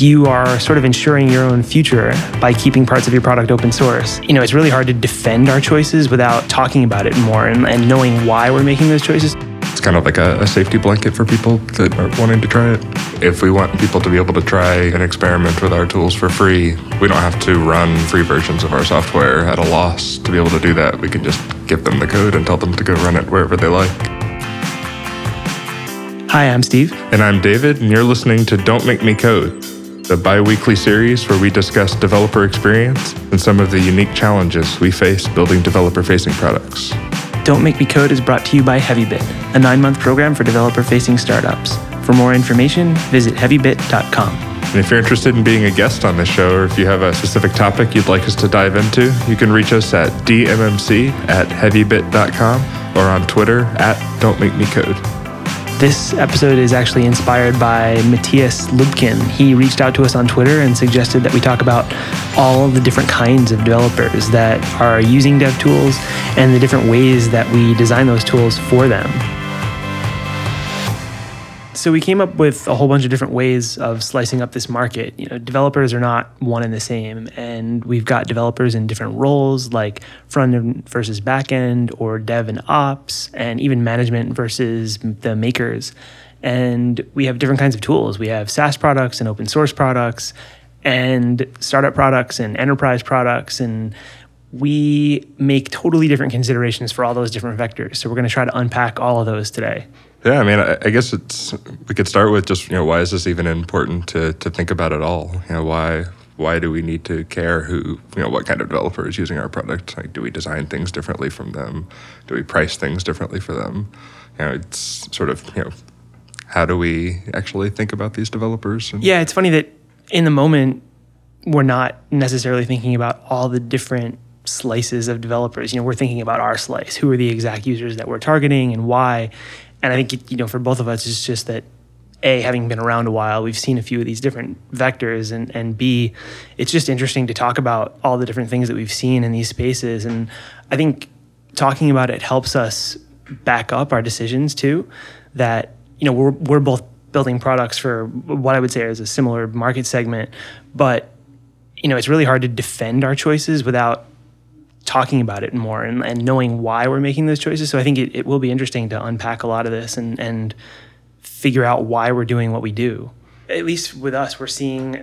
you are sort of ensuring your own future by keeping parts of your product open source. You know, it's really hard to defend our choices without talking about it more and, and knowing why we're making those choices. It's kind of like a, a, safety blanket for people that are wanting to try it. If we want people to be able to try and experiment with our tools for free, we don't have to run free versions of our software at a loss to be able to do that. We can just give them the code and tell them to go run it wherever they like. Hi, I'm Steve. And I'm David, and you're listening to Don't Make Me Code, the bi weekly series where we discuss developer experience and some of the unique challenges we face building developer facing products. Don't Make Me Code is brought to you by HeavyBit, a nine month program for developer facing startups. For more information, visit heavybit.com. And if you're interested in being a guest on this show, or if you have a specific topic you'd like us to dive into, you can reach us at dmmc at heavybit.com or on Twitter at Don't Make Me Code. This episode is actually inspired by Matthias Luebken. He reached out to us on Twitter and suggested that we talk about all the different kinds of developers that are using dev tools and the different ways that we design those tools for them. So we came up with a whole bunch of different ways of slicing up this market. You know, developers are not one and the same, and we've got developers in different roles like front end versus back end, or dev and ops, and even management versus the makers. And we have different kinds of tools. We have SaaS products and open source products, and startup products and enterprise products, and we make totally different considerations for all those different vectors. So we're going to try to unpack all of those today. Yeah, I mean, I, I, guess it's we could start with just you know why is this even important to to think about at all? You know, why why do we need to care who you know what kind of developer is using our product? Like, do we design things differently from them? Do we price things differently for them? You know, it's sort of you know how do we actually think about these developers? And, yeah, it's funny that in the moment we're not necessarily thinking about all the different slices of developers. You know, we're thinking about our slice. Who are the exact users that we're targeting and why? And I think you know for both of us, it's just that a having been around a while, we've seen a few of these different vectors, and and b, it's just interesting to talk about all the different things that we've seen in these spaces, and I think talking about it helps us back up our decisions too. That you know we're we're both building products for what I would say is a similar market segment, but you know it's really hard to defend our choices without talking about it more and, and knowing why we're making those choices. So I think it, it will be interesting to unpack a lot of this and, and figure out why we're doing what we do. At least with us, we're seeing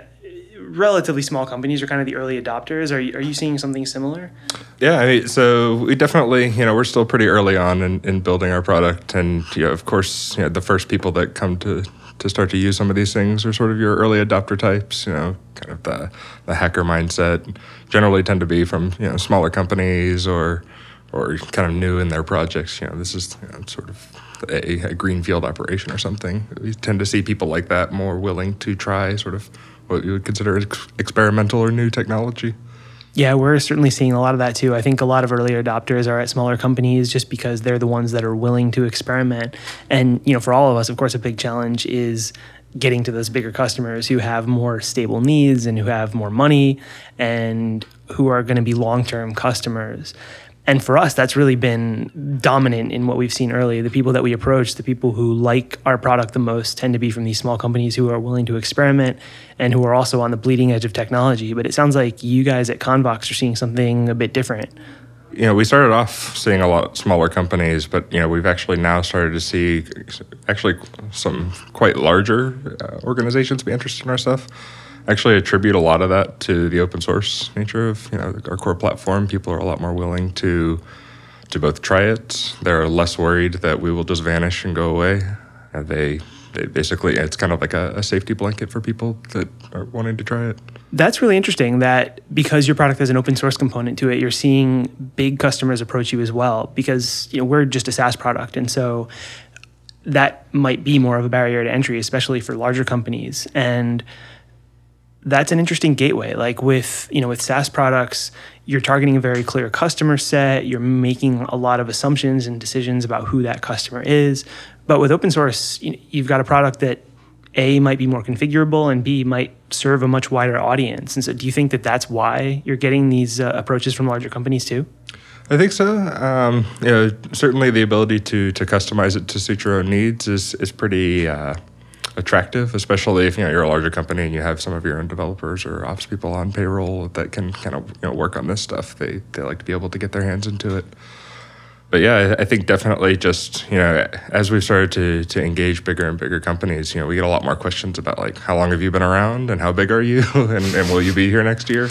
relatively small companies are kind of the early adopters. Are you, are you seeing something similar? Yeah, I mean, so we definitely, you know, we're still pretty early on in, in building our product. And, you know, of course, you know, the first people that come to, to start to use some of these things are sort of your early adopter types, you know, kind of the, the hacker mindset generally tend to be from you know smaller companies or or kind of new in their projects. You know, this is you know, sort of a, a greenfield operation or something. We tend to see people like that more willing to try sort of what you would consider ex- experimental or new technology. Yeah, we're certainly seeing a lot of that too. I think a lot of early adopters are at smaller companies just because they're the ones that are willing to experiment. And, you know, for all of us, of course, a big challenge is getting to those bigger customers who have more stable needs and who have more money and who are going to be long-term customers. And for us, that's really been dominant in what we've seen early. The people that we approach, the people who like our product the most, tend to be from these small companies who are willing to experiment and who are also on the bleeding edge of technology. But it sounds like you guys at Convox are seeing something a bit different you know, we started off seeing a lot smaller companies, but you know, we've actually now started to see actually some quite larger uh, organizations be interested in our stuff. Actually, attribute a lot of that to the open source nature of you know our core platform. People are a lot more willing to to both try it. They're less worried that we will just vanish and go away. Uh, they basically it's kind of like a, a, safety blanket for people that are wanting to try it. That's really interesting that because your product has an open source component to it, you're seeing big customers approach you as well because you know we're just a SaaS product and so that might be more of a barrier to entry especially for larger companies and that's an interesting gateway like with you know with SaaS products you're targeting a very clear customer set you're making a lot of assumptions and decisions about who that customer is but with open source, you've got a product that A might be more configurable and B might serve a much wider audience. And so, do you think that that's why you're getting these uh, approaches from larger companies too? I think so. Um, you know, certainly the ability to to customize it to suit your own needs is is pretty uh, attractive, especially if you know you're a larger company and you have some of your own developers or ops people on payroll that can kind of you know work on this stuff. They they like to be able to get their hands into it. But yeah, I think definitely just you know as we've started to to engage bigger and bigger companies, you know we get a lot more questions about like how long have you been around and how big are you and, and will you be here next year.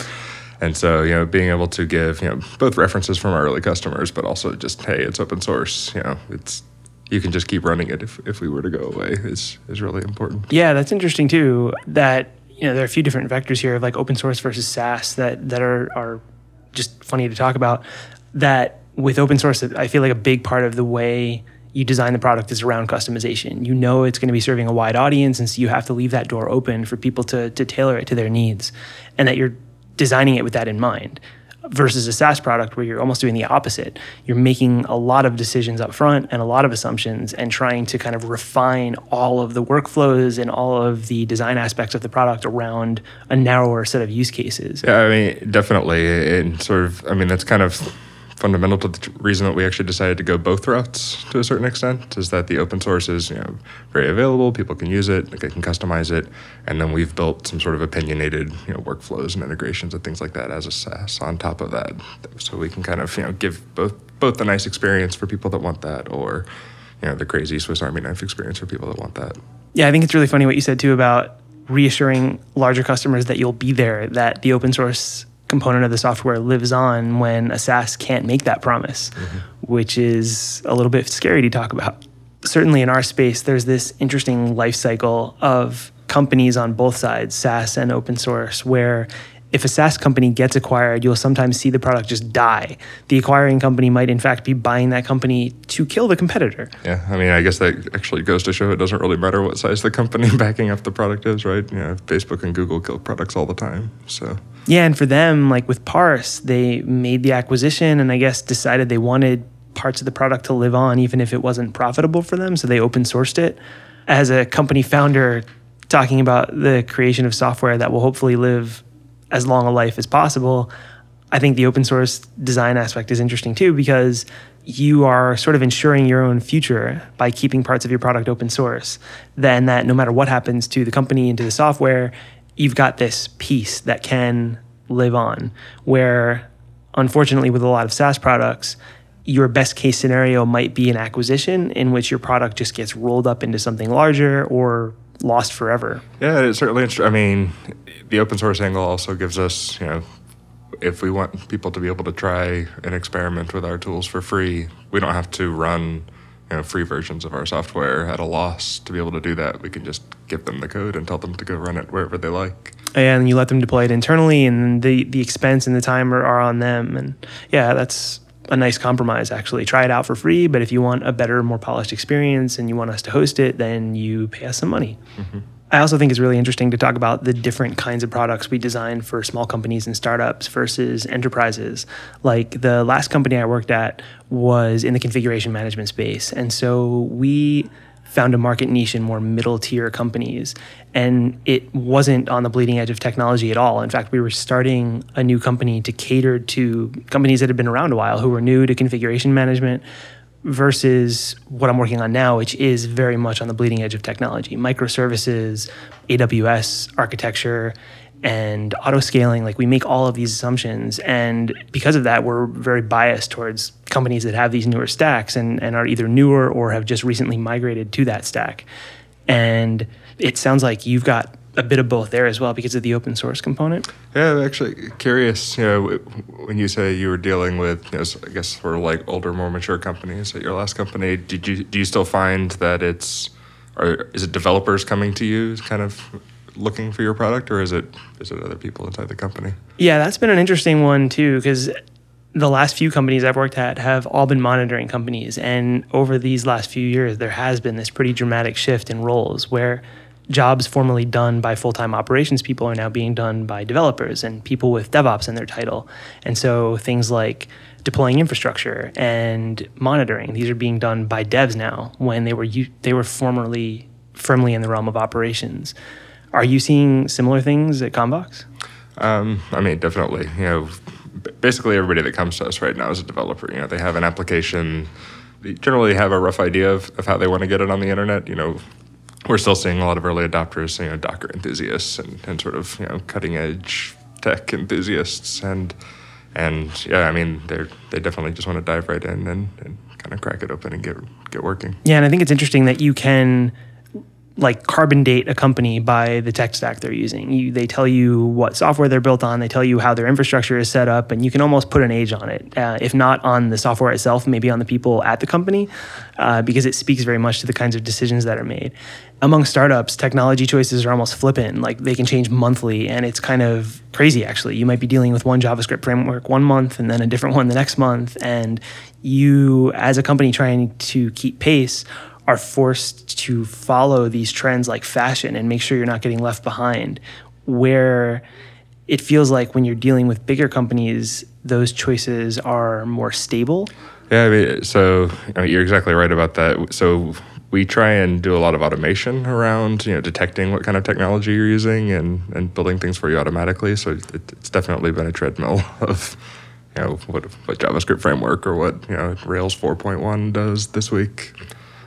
And so, you know, being able to give, you know, both references from our early customers, but also just, hey, it's open source, you know, it's you can just keep running it if, if we were to go away is is really important. Yeah, that's interesting too. That you know there are a few different vectors here of like open source versus SaaS that that are are just funny to talk about. That with open source, I feel like a big part of the way you design the product is around customization. You know it's going to be serving a wide audience, and so you have to leave that door open for people to to tailor it to their needs, and that you're designing it with that in mind versus a SaaS product where you're almost doing the opposite. You're making a lot of decisions up front and a lot of assumptions and trying to kind of refine all of the workflows and all of the design aspects of the product around a narrower set of use cases. Yeah, I mean, definitely. And sort of, I mean, that's kind of fundamental to the reason that we actually decided to go both routes to a certain extent is that the open source is you know very available people can use it they can customize it and then we've built some sort of opinionated you know workflows and integrations and things like that as a SaaS on top of that. So we can kind of you know give both both the nice experience for people that want that or you know the crazy Swiss Army knife experience for people that want that. Yeah I think it's really funny what you said too about reassuring larger customers that you'll be there that the open source component of the software lives on when a SaaS can't make that promise, mm-hmm. which is a little bit scary to talk about. Certainly in our space, there's this interesting life cycle of companies on both sides, SaaS and open source, where if a SaaS company gets acquired, you'll sometimes see the product just die. The acquiring company might, in fact, be buying that company to kill the competitor. Yeah, I mean, I guess that actually goes to show it doesn't really matter what size the company backing up the product is, right? You know, Facebook and Google kill products all the time. So. Yeah, and for them, like with Parse, they made the acquisition and I guess decided they wanted parts of the product to live on, even if it wasn't profitable for them. So they open sourced it. As a company founder, talking about the creation of software that will hopefully live as long a life as possible. I think the open source design aspect is interesting too because you are sort of ensuring your own future by keeping parts of your product open source. Then that no matter what happens to the company and to the software, you've got this piece that can live on. Where unfortunately with a lot of SaaS products, your best case scenario might be an acquisition in which your product just gets rolled up into something larger or lost forever. Yeah, it's certainly. I mean, the open source angle also gives us, you know, if we want people to be able to try and experiment with our tools for free, we don't have to run you know, free versions of our software at a loss to be able to do that. We can just give them the code and tell them to go run it wherever they like. And you let them deploy it internally, and the the expense and the time are, are on them. And yeah, that's a nice compromise actually. Try it out for free, but if you want a better, more polished experience and you want us to host it, then you pay us some money. Mm-hmm. I also think it's really interesting to talk about the different kinds of products we design for small companies and startups versus enterprises. Like the last company I worked at was in the configuration management space. And so we found a market niche in more middle tier companies. And it wasn't on the bleeding edge of technology at all. In fact, we were starting a new company to cater to companies that had been around a while who were new to configuration management versus what I'm working on now, which is very much on the bleeding edge of technology microservices, AWS architecture, and auto scaling. Like we make all of these assumptions. And because of that, we're very biased towards companies that have these newer stacks and, and are either newer or have just recently migrated to that stack. And it sounds like you've got a bit of both there as well because of the open source component. Yeah, I'm actually curious. You know, when you say you were dealing with, you know, I guess sort of like older, more mature companies at your last company, did you do you still find that it's, or is it developers coming to you, kind of looking for your product, or is it is it other people inside the company? Yeah, that's been an interesting one too, because the last few companies I've worked at have all been monitoring companies, and over these last few years, there has been this pretty dramatic shift in roles where jobs formerly done by full-time operations people are now being done by developers and people with DevOps in their title. And so things like deploying infrastructure and monitoring, these are being done by devs now when they were they were formerly firmly in the realm of operations. Are you seeing similar things at Convox? Um, I mean, definitely. You know, basically everybody that comes to us right now is a developer. You know, they have an application. They generally have a rough idea of, of how they want to get it on the internet. You know, we're still seeing a lot of early adopters, you know, Docker enthusiasts and, and sort of you know cutting edge tech enthusiasts, and and yeah, I mean they they definitely just want to dive right in and, and kind of crack it open and get get working. Yeah, and I think it's interesting that you can like carbon date a company by the tech stack they're using. You, they tell you what software they're built on, they tell you how their infrastructure is set up, and you can almost put an age on it. Uh, if not on the software itself, maybe on the people at the company, uh, because it speaks very much to the kinds of decisions that are made. Among startups, technology choices are almost flippant. Like they can change monthly, and it's kind of crazy actually. You might be dealing with one JavaScript framework one month and then a different one the next month, and you, as a company trying to keep pace, are forced to follow these trends like fashion and make sure you're not getting left behind. Where it feels like when you're dealing with bigger companies, those choices are more stable. Yeah, I mean, so I mean, you're exactly right about that. So we try and do a lot of automation around you know detecting what kind of technology you're using and and building things for you automatically. So it, it's definitely been a treadmill of you know what what JavaScript framework or what you know Rails 4.1 does this week.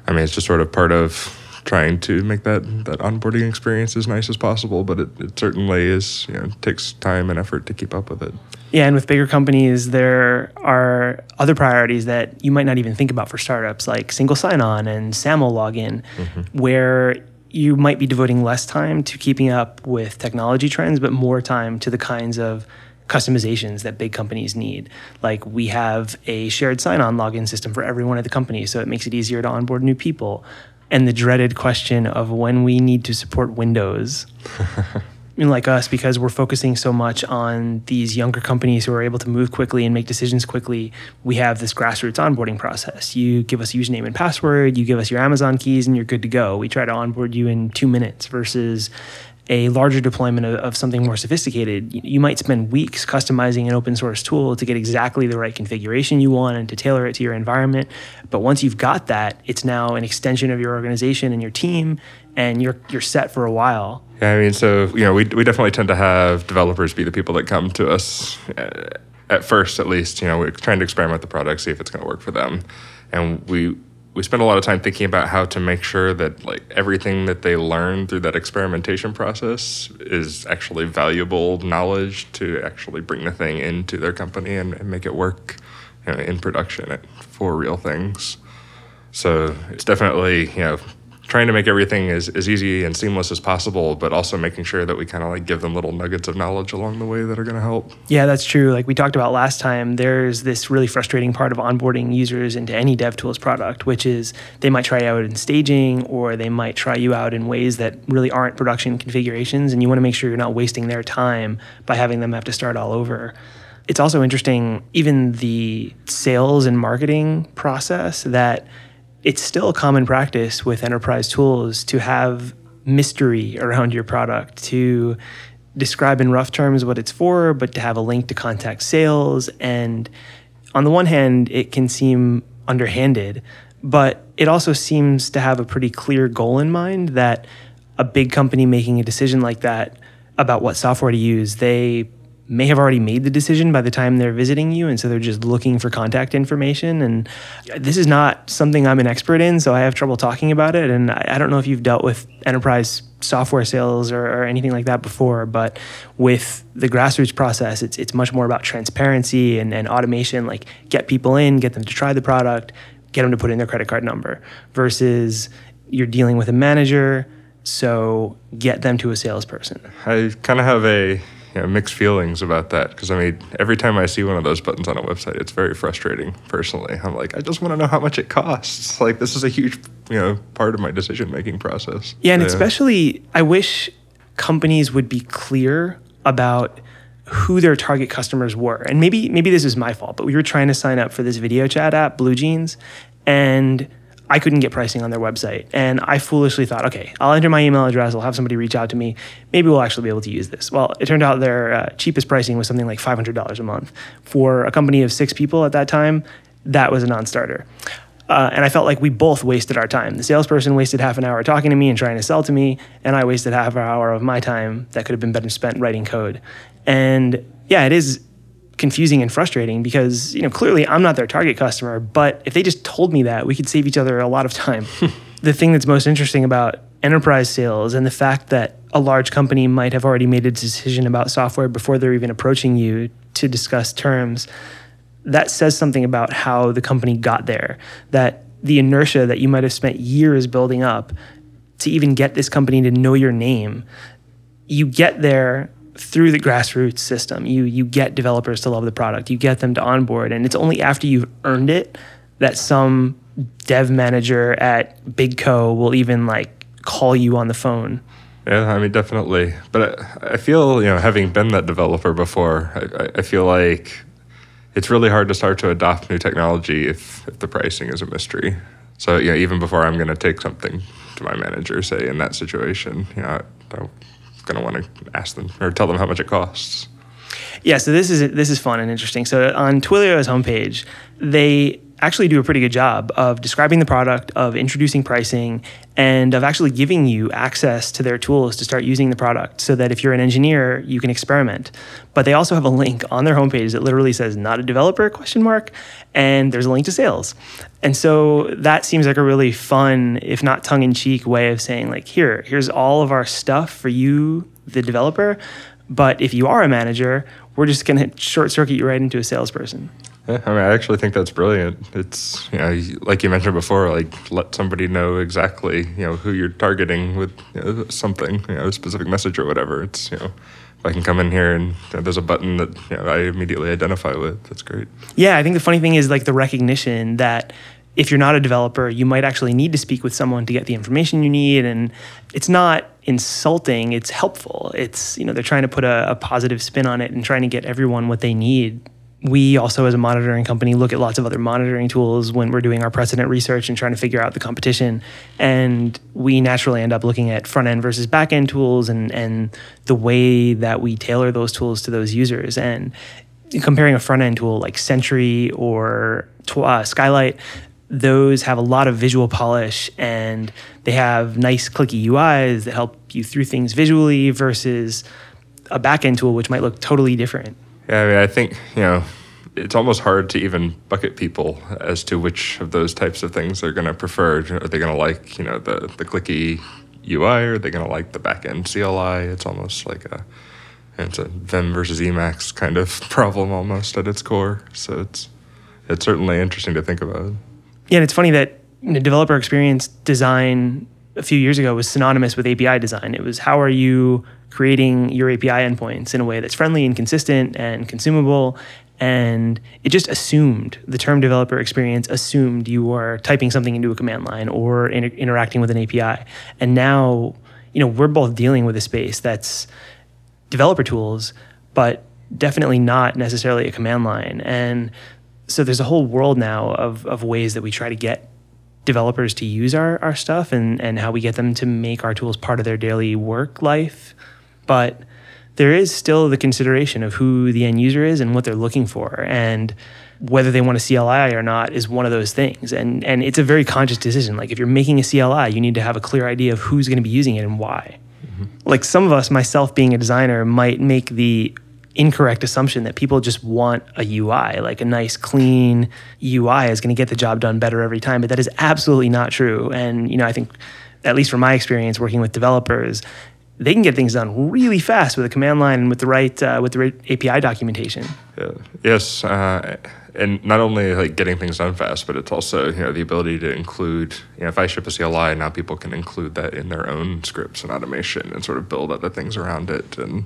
I mean, it's just sort of part of trying to make that that onboarding experience as nice as possible. But it, it certainly is, you know, takes time and effort to keep up with it. Yeah, and with bigger companies, there are other priorities that you might not even think about for startups, like single sign-on and SAML login, mm-hmm. where you might be devoting less time to keeping up with technology trends, but more time to the kinds of customizations that big companies need. Like we have a shared sign on login system for everyone at the company, so it makes it easier to onboard new people. And the dreaded question of when we need to support Windows. like us, because we're focusing so much on these younger companies who are able to move quickly and make decisions quickly, we have this grassroots onboarding process. You give us a username and password, you give us your Amazon keys, and you're good to go. We try to onboard you in two minutes versus a larger deployment of, of, something more sophisticated, you might spend weeks customizing an open source tool to get exactly the right configuration you want and to tailor it to your environment. But once you've got that, it's now an extension of your organization and your team, and you're you're set for a while. Yeah, I mean, so you know, we we definitely tend to have developers be the people that come to us. Uh, at first, at least, you know, we're trying to experiment with the product, see if it's going to work for them, and we we spend a lot of time thinking about how to make sure that like everything that they learn through that experimentation process is actually valuable knowledge to actually bring the thing into their company and, and make it work you know, in production for real things. So it's definitely you know trying to make everything as, as easy and seamless as possible, but also making sure that we kind of like give them little nuggets of knowledge along the way that are going to help. Yeah, that's true. Like we talked about last time, there's this really frustrating part of onboarding users into any DevTools product, which is they might try you out in staging or they might try you out in ways that really aren't production configurations. And you want to make sure you're not wasting their time by having them have to start all over. It's also interesting, even the sales and marketing process that it's still a common practice with enterprise tools to have mystery around your product, to describe in rough terms what it's for, but to have a link to contact sales. And on the one hand, it can seem underhanded, but it also seems to have a pretty clear goal in mind that a big company making a decision like that about what software to use, they may have already made the decision by the time they're visiting you and so they're just looking for contact information and this is not something i'm an expert in so i have trouble talking about it and i, don't know if you've dealt with enterprise software sales or, or, anything like that before but with the grassroots process it's, it's much more about transparency and, and automation like get people in get them to try the product get them to put in their credit card number versus you're dealing with a manager so get them to a salesperson. I kind of have a you know, mixed feelings about that because I mean, every time I see one of those buttons on a website, it's very frustrating. Personally, I'm like, I just want to know how much it costs. Like, this is a huge, you know, part of my decision making process. Yeah, and yeah. especially, I wish companies would be clear about who their target customers were. And maybe maybe this is my fault, but we were trying to sign up for this video chat app, BlueJeans, and I couldn't get pricing on their website. And I foolishly thought, okay, I'll enter my email address, I'll have somebody reach out to me. Maybe we'll actually be able to use this. Well, it turned out their uh, cheapest pricing was something like $500 a month. For a company of six people at that time, that was a non starter. Uh, and I felt like we both wasted our time. The salesperson wasted half an hour talking to me and trying to sell to me, and I wasted half an hour of my time that could have been better spent writing code. And yeah, it is confusing and frustrating because you know clearly I'm not their target customer, but if they just told me that, we could save each other a lot of time. the thing that's most interesting about enterprise sales and the fact that a large company might have already made a decision about software before they're even approaching you to discuss terms, that says something about how the company got there. That the inertia that you might have spent years building up to even get this company to know your name, you get there through the grassroots system. You you get developers to love the product. You get them to onboard, and it's only after you've earned it that some dev manager at Big Co will even like call you on the phone. Yeah, I mean, definitely. But I, I feel, you know, having been that developer before, I, I feel like it's really hard to start to adopt new technology if, if the pricing is a mystery. So, you know, even before I'm going to take something to my manager, say in that situation, you know, I'm going to want to ask them or tell them how much it costs. Yeah, so this is this is fun and interesting. So on Twilio's homepage, they actually do a pretty good job of describing the product, of introducing pricing, and of actually giving you access to their tools to start using the product so that if you're an engineer, you can experiment. But they also have a link on their homepage that literally says not a developer question mark and there's a link to sales. And so that seems like a really fun, if not tongue in cheek way of saying like here, here's all of our stuff for you the developer, but if you are a manager, we're just going to short circuit you right into a salesperson. Yeah, I mean, I actually think that's brilliant. It's you know, like you mentioned before, like let somebody know exactly you know who you're targeting with you know, something, you know, a specific message or whatever. It's you know, if I can come in here and you know, there's a button that you know, I immediately identify with, that's great. Yeah, I think the funny thing is like the recognition that if you're not a developer, you might actually need to speak with someone to get the information you need, and it's not insulting. It's helpful. It's you know they're trying to put a, a positive spin on it and trying to get everyone what they need we also, as a monitoring company, look at lots of other monitoring tools when we're doing our precedent research and trying to figure out the competition. And we naturally end up looking at front end versus back end tools and, and the way that we tailor those tools to those users. And comparing a front end tool like Sentry or uh, Skylight, those have a lot of visual polish and they have nice clicky UIs that help you through things visually versus a back end tool which might look totally different. Yeah, I mean, I think you know, it's almost hard to even bucket people as to which of those types of things they're going to prefer. Are they going to like you know the the clicky UI, or are they going to like the backend CLI? It's almost like a it's a Vim versus Emacs kind of problem almost at its core. So it's it's certainly interesting to think about. Yeah, and it's funny that you know, developer experience design a few years ago was synonymous with API design. It was how are you creating your API endpoints in a way that's friendly and consistent and consumable. And it just assumed the term developer experience assumed you were typing something into a command line or inter- interacting with an API. And now, you know, we're both dealing with a space that's developer tools, but definitely not necessarily a command line. And so there's a whole world now of, of ways that we try to get developers to use our, our stuff and, and how we get them to make our tools part of their daily work life but there is still the consideration of who the end user is and what they're looking for and whether they want a CLI or not is one of those things. And and it's a very conscious decision. Like if you're making a CLI you need to have a clear idea of who's going to be using it and why. Mm-hmm. like some of us myself being a designer might make the incorrect assumption that people just want a UI like a nice clean UI is going to get the job done better every time but that is absolutely not true. And you know I think at least from my experience working with developers they can get things done really fast with a command line and with the right uh, with the right API documentation. Yeah. Yes, uh, and not only like getting things done fast, but it's also you know the ability to include. You know, if I ship a CLI now, people can include that in their own scripts and automation and sort of build other things around it and.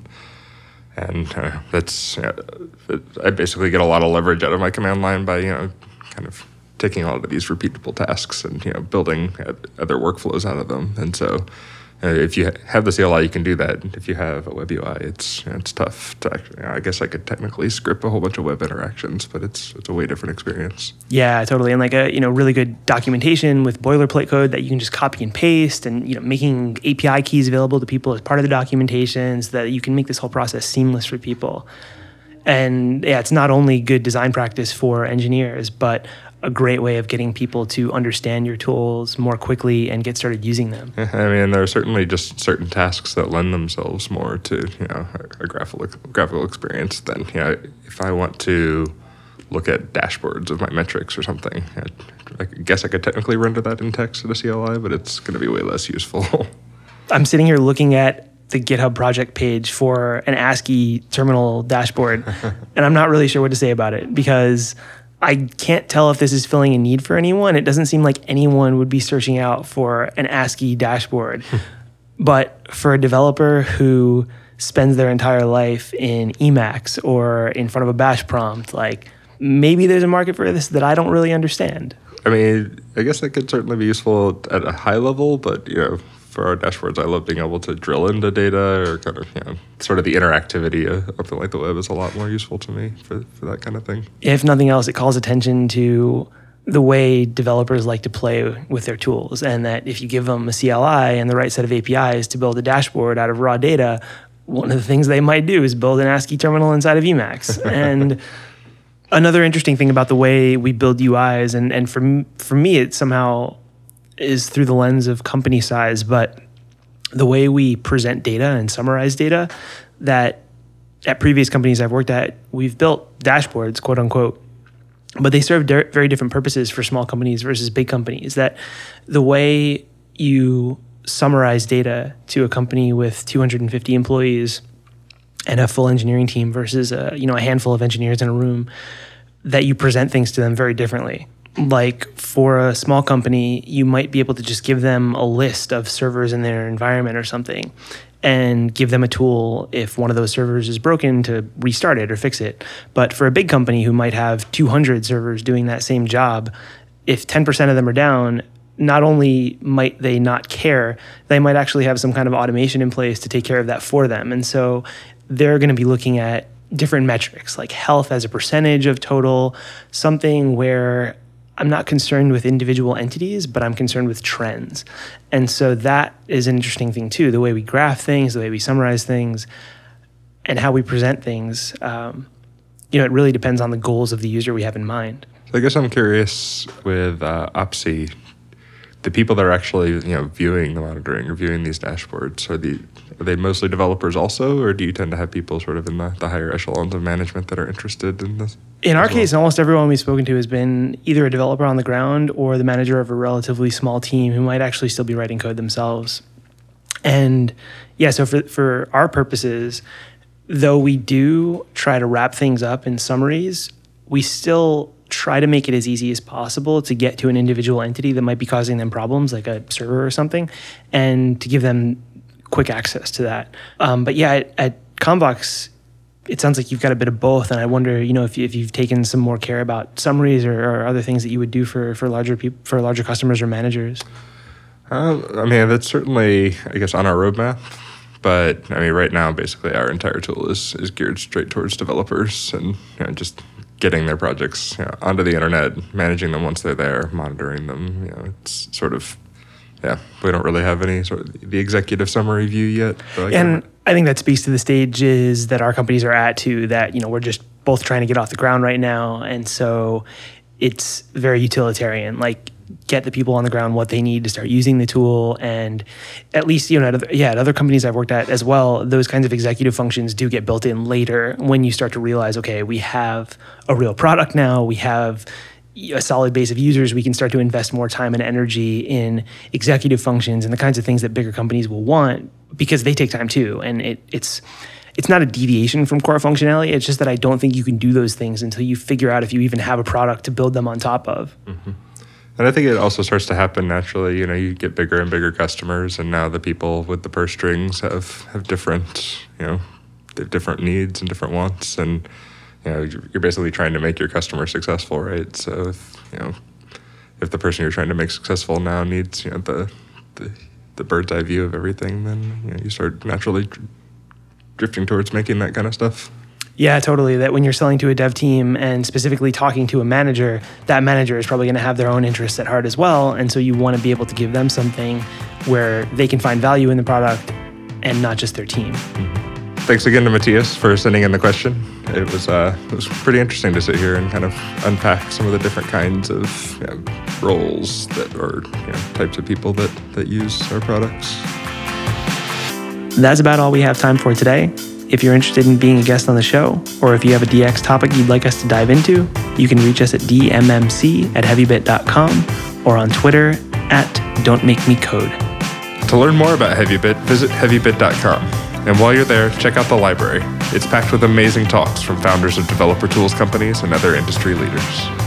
And uh, that's, I basically get a lot of leverage out of my command line by, you know, kind of taking all of these repeatable tasks and, you know, building other workflows out of them. And so, Uh, if you have the CLI, you can do that. If you have a web UI, it's it's tough to actually. I guess I could technically script a whole bunch of web interactions, but it's it's a way different experience. Yeah, totally. And like a you know really good documentation with boilerplate code that you can just copy and paste, and you know making API keys available to people as part of the documentation, so that you can make this whole process seamless for people. And yeah, it's not only good design practice for engineers, but a great way of getting people to understand your tools more quickly and get started using them. I mean, there are certainly just certain tasks that lend themselves more to you know a graphical graphical experience than you know if I want to look at dashboards of my metrics or something. I, I guess I could technically render that in text at a CLI, but it's going to be way less useful. I'm sitting here looking at the GitHub project page for an ASCII terminal dashboard, and I'm not really sure what to say about it because I can't tell if this is filling a need for anyone. It doesn't seem like anyone would be searching out for an ASCII dashboard. Hmm. but for a developer who spends their entire life in Emacs or in front of a bash prompt, like maybe there's a market for this that I don't really understand. I mean, I guess that could certainly be useful at a high level, but you know, for our dashboards, I love being able to drill into data or kind of, you know, sort of the interactivity of something like the web is a lot more useful to me for, for that kind of thing. If nothing else, it calls attention to the way developers like to play with their tools, and that if you give them a CLI and the right set of APIs to build a dashboard out of raw data, one of the things they might do is build an ASCII terminal inside of Emacs. and another interesting thing about the way we build UIs, and, and for, for me, it somehow is through the lens of company size, but the way we present data and summarize data that at previous companies I've worked at, we've built dashboards, quote unquote, but they serve very different purposes for small companies versus big companies. That the way you summarize data to a company with 250 employees and a full engineering team versus a, you know a handful of engineers in a room, that you present things to them very differently like for a small company, you might be able to just give them a list of servers in their environment or something and give them a tool if one of those servers is broken to restart it or fix it. But for a big company who might have 200 servers doing that same job, if 10% of them are down, not only might they not care, they might actually have some kind of automation in place to take care of that for them. And so they're going to be looking at different metrics like health as a percentage of total, something where I'm not concerned with individual entities, but I'm concerned with trends. And so that is an interesting thing too. The way we graph things, the way we summarize things, and how we present things. Um, you know, it really depends on the goals of the user we have in mind. I guess I'm curious with uh, the people that are actually you know viewing the monitoring or viewing these dashboards are the are they mostly developers also, or do you tend to have people sort of in the, the higher echelons of management that are interested in this? In our well? case, almost everyone we've spoken to has been either a developer on the ground or the manager of a relatively small team who might actually still be writing code themselves. And yeah, so for for our purposes, though we do try to wrap things up in summaries, we still try to make it as easy as possible to get to an individual entity that might be causing them problems, like a server or something, and to give them quick access to that. Um, but yeah, at, at Convox, it sounds like you've got a bit of both, and I wonder, you know, if, you, if you've taken some more care about summaries or, or other things that you would do for for larger people, for larger customers or managers. Uh, I mean, that's certainly, I guess, on our roadmap. But I mean, right now, basically, our entire tool is is geared straight towards developers and you know, just getting their projects you know, onto the internet, managing them once they're there, monitoring them. You know, it's sort of yeah, we don't really have any sort of the executive summary view yet. Like and I think that speaks to the stages that our companies are at too. That you know we're just both trying to get off the ground right now, and so it's very utilitarian. Like get the people on the ground what they need to start using the tool and at least you know at other, yeah at other companies I've worked at as well those kinds of executive functions do get built in later when you start to realize okay we have a real product now we have a solid base of users we can start to invest more time and energy in executive functions and the kinds of things that bigger companies will want because they take time too and it, it's it's not a deviation from core functionality. It's just that I don't think you can do those things until you figure out if you even have a product to build them on top of. Mm-hmm. And I think it also starts to happen naturally. You know, you get bigger and bigger customers, and now the people with the purse strings have have different, you know, different needs and different wants, and you know, you're basically trying to make your customer successful, right? So if you know, if the person you're trying to make successful now needs, you know, the the, the bird's eye view of everything, then you know, you start naturally drifting towards making that kind of stuff. Yeah, totally. That when you're selling to a dev team and specifically talking to a manager, that manager is probably going to have their own interests at heart as well. And so you want to be able to give them something where they can find value in the product and not just their team. Thanks again to Matthias for sending in the question. It was uh, it was pretty interesting to sit here and kind of unpack some of the different kinds of you know, roles that or you know, types of people that that use our products. That's about all we have time for today. If you're interested in being a guest on the show, or if you have a DX topic you'd like us to dive into, you can reach us at dmmc at heavybit.com or on Twitter at Don't Make Me Code. To learn more about HeavyBit, visit heavybit.com. And while you're there, check out the library. It's packed with amazing talks from founders of developer tools companies and other industry leaders.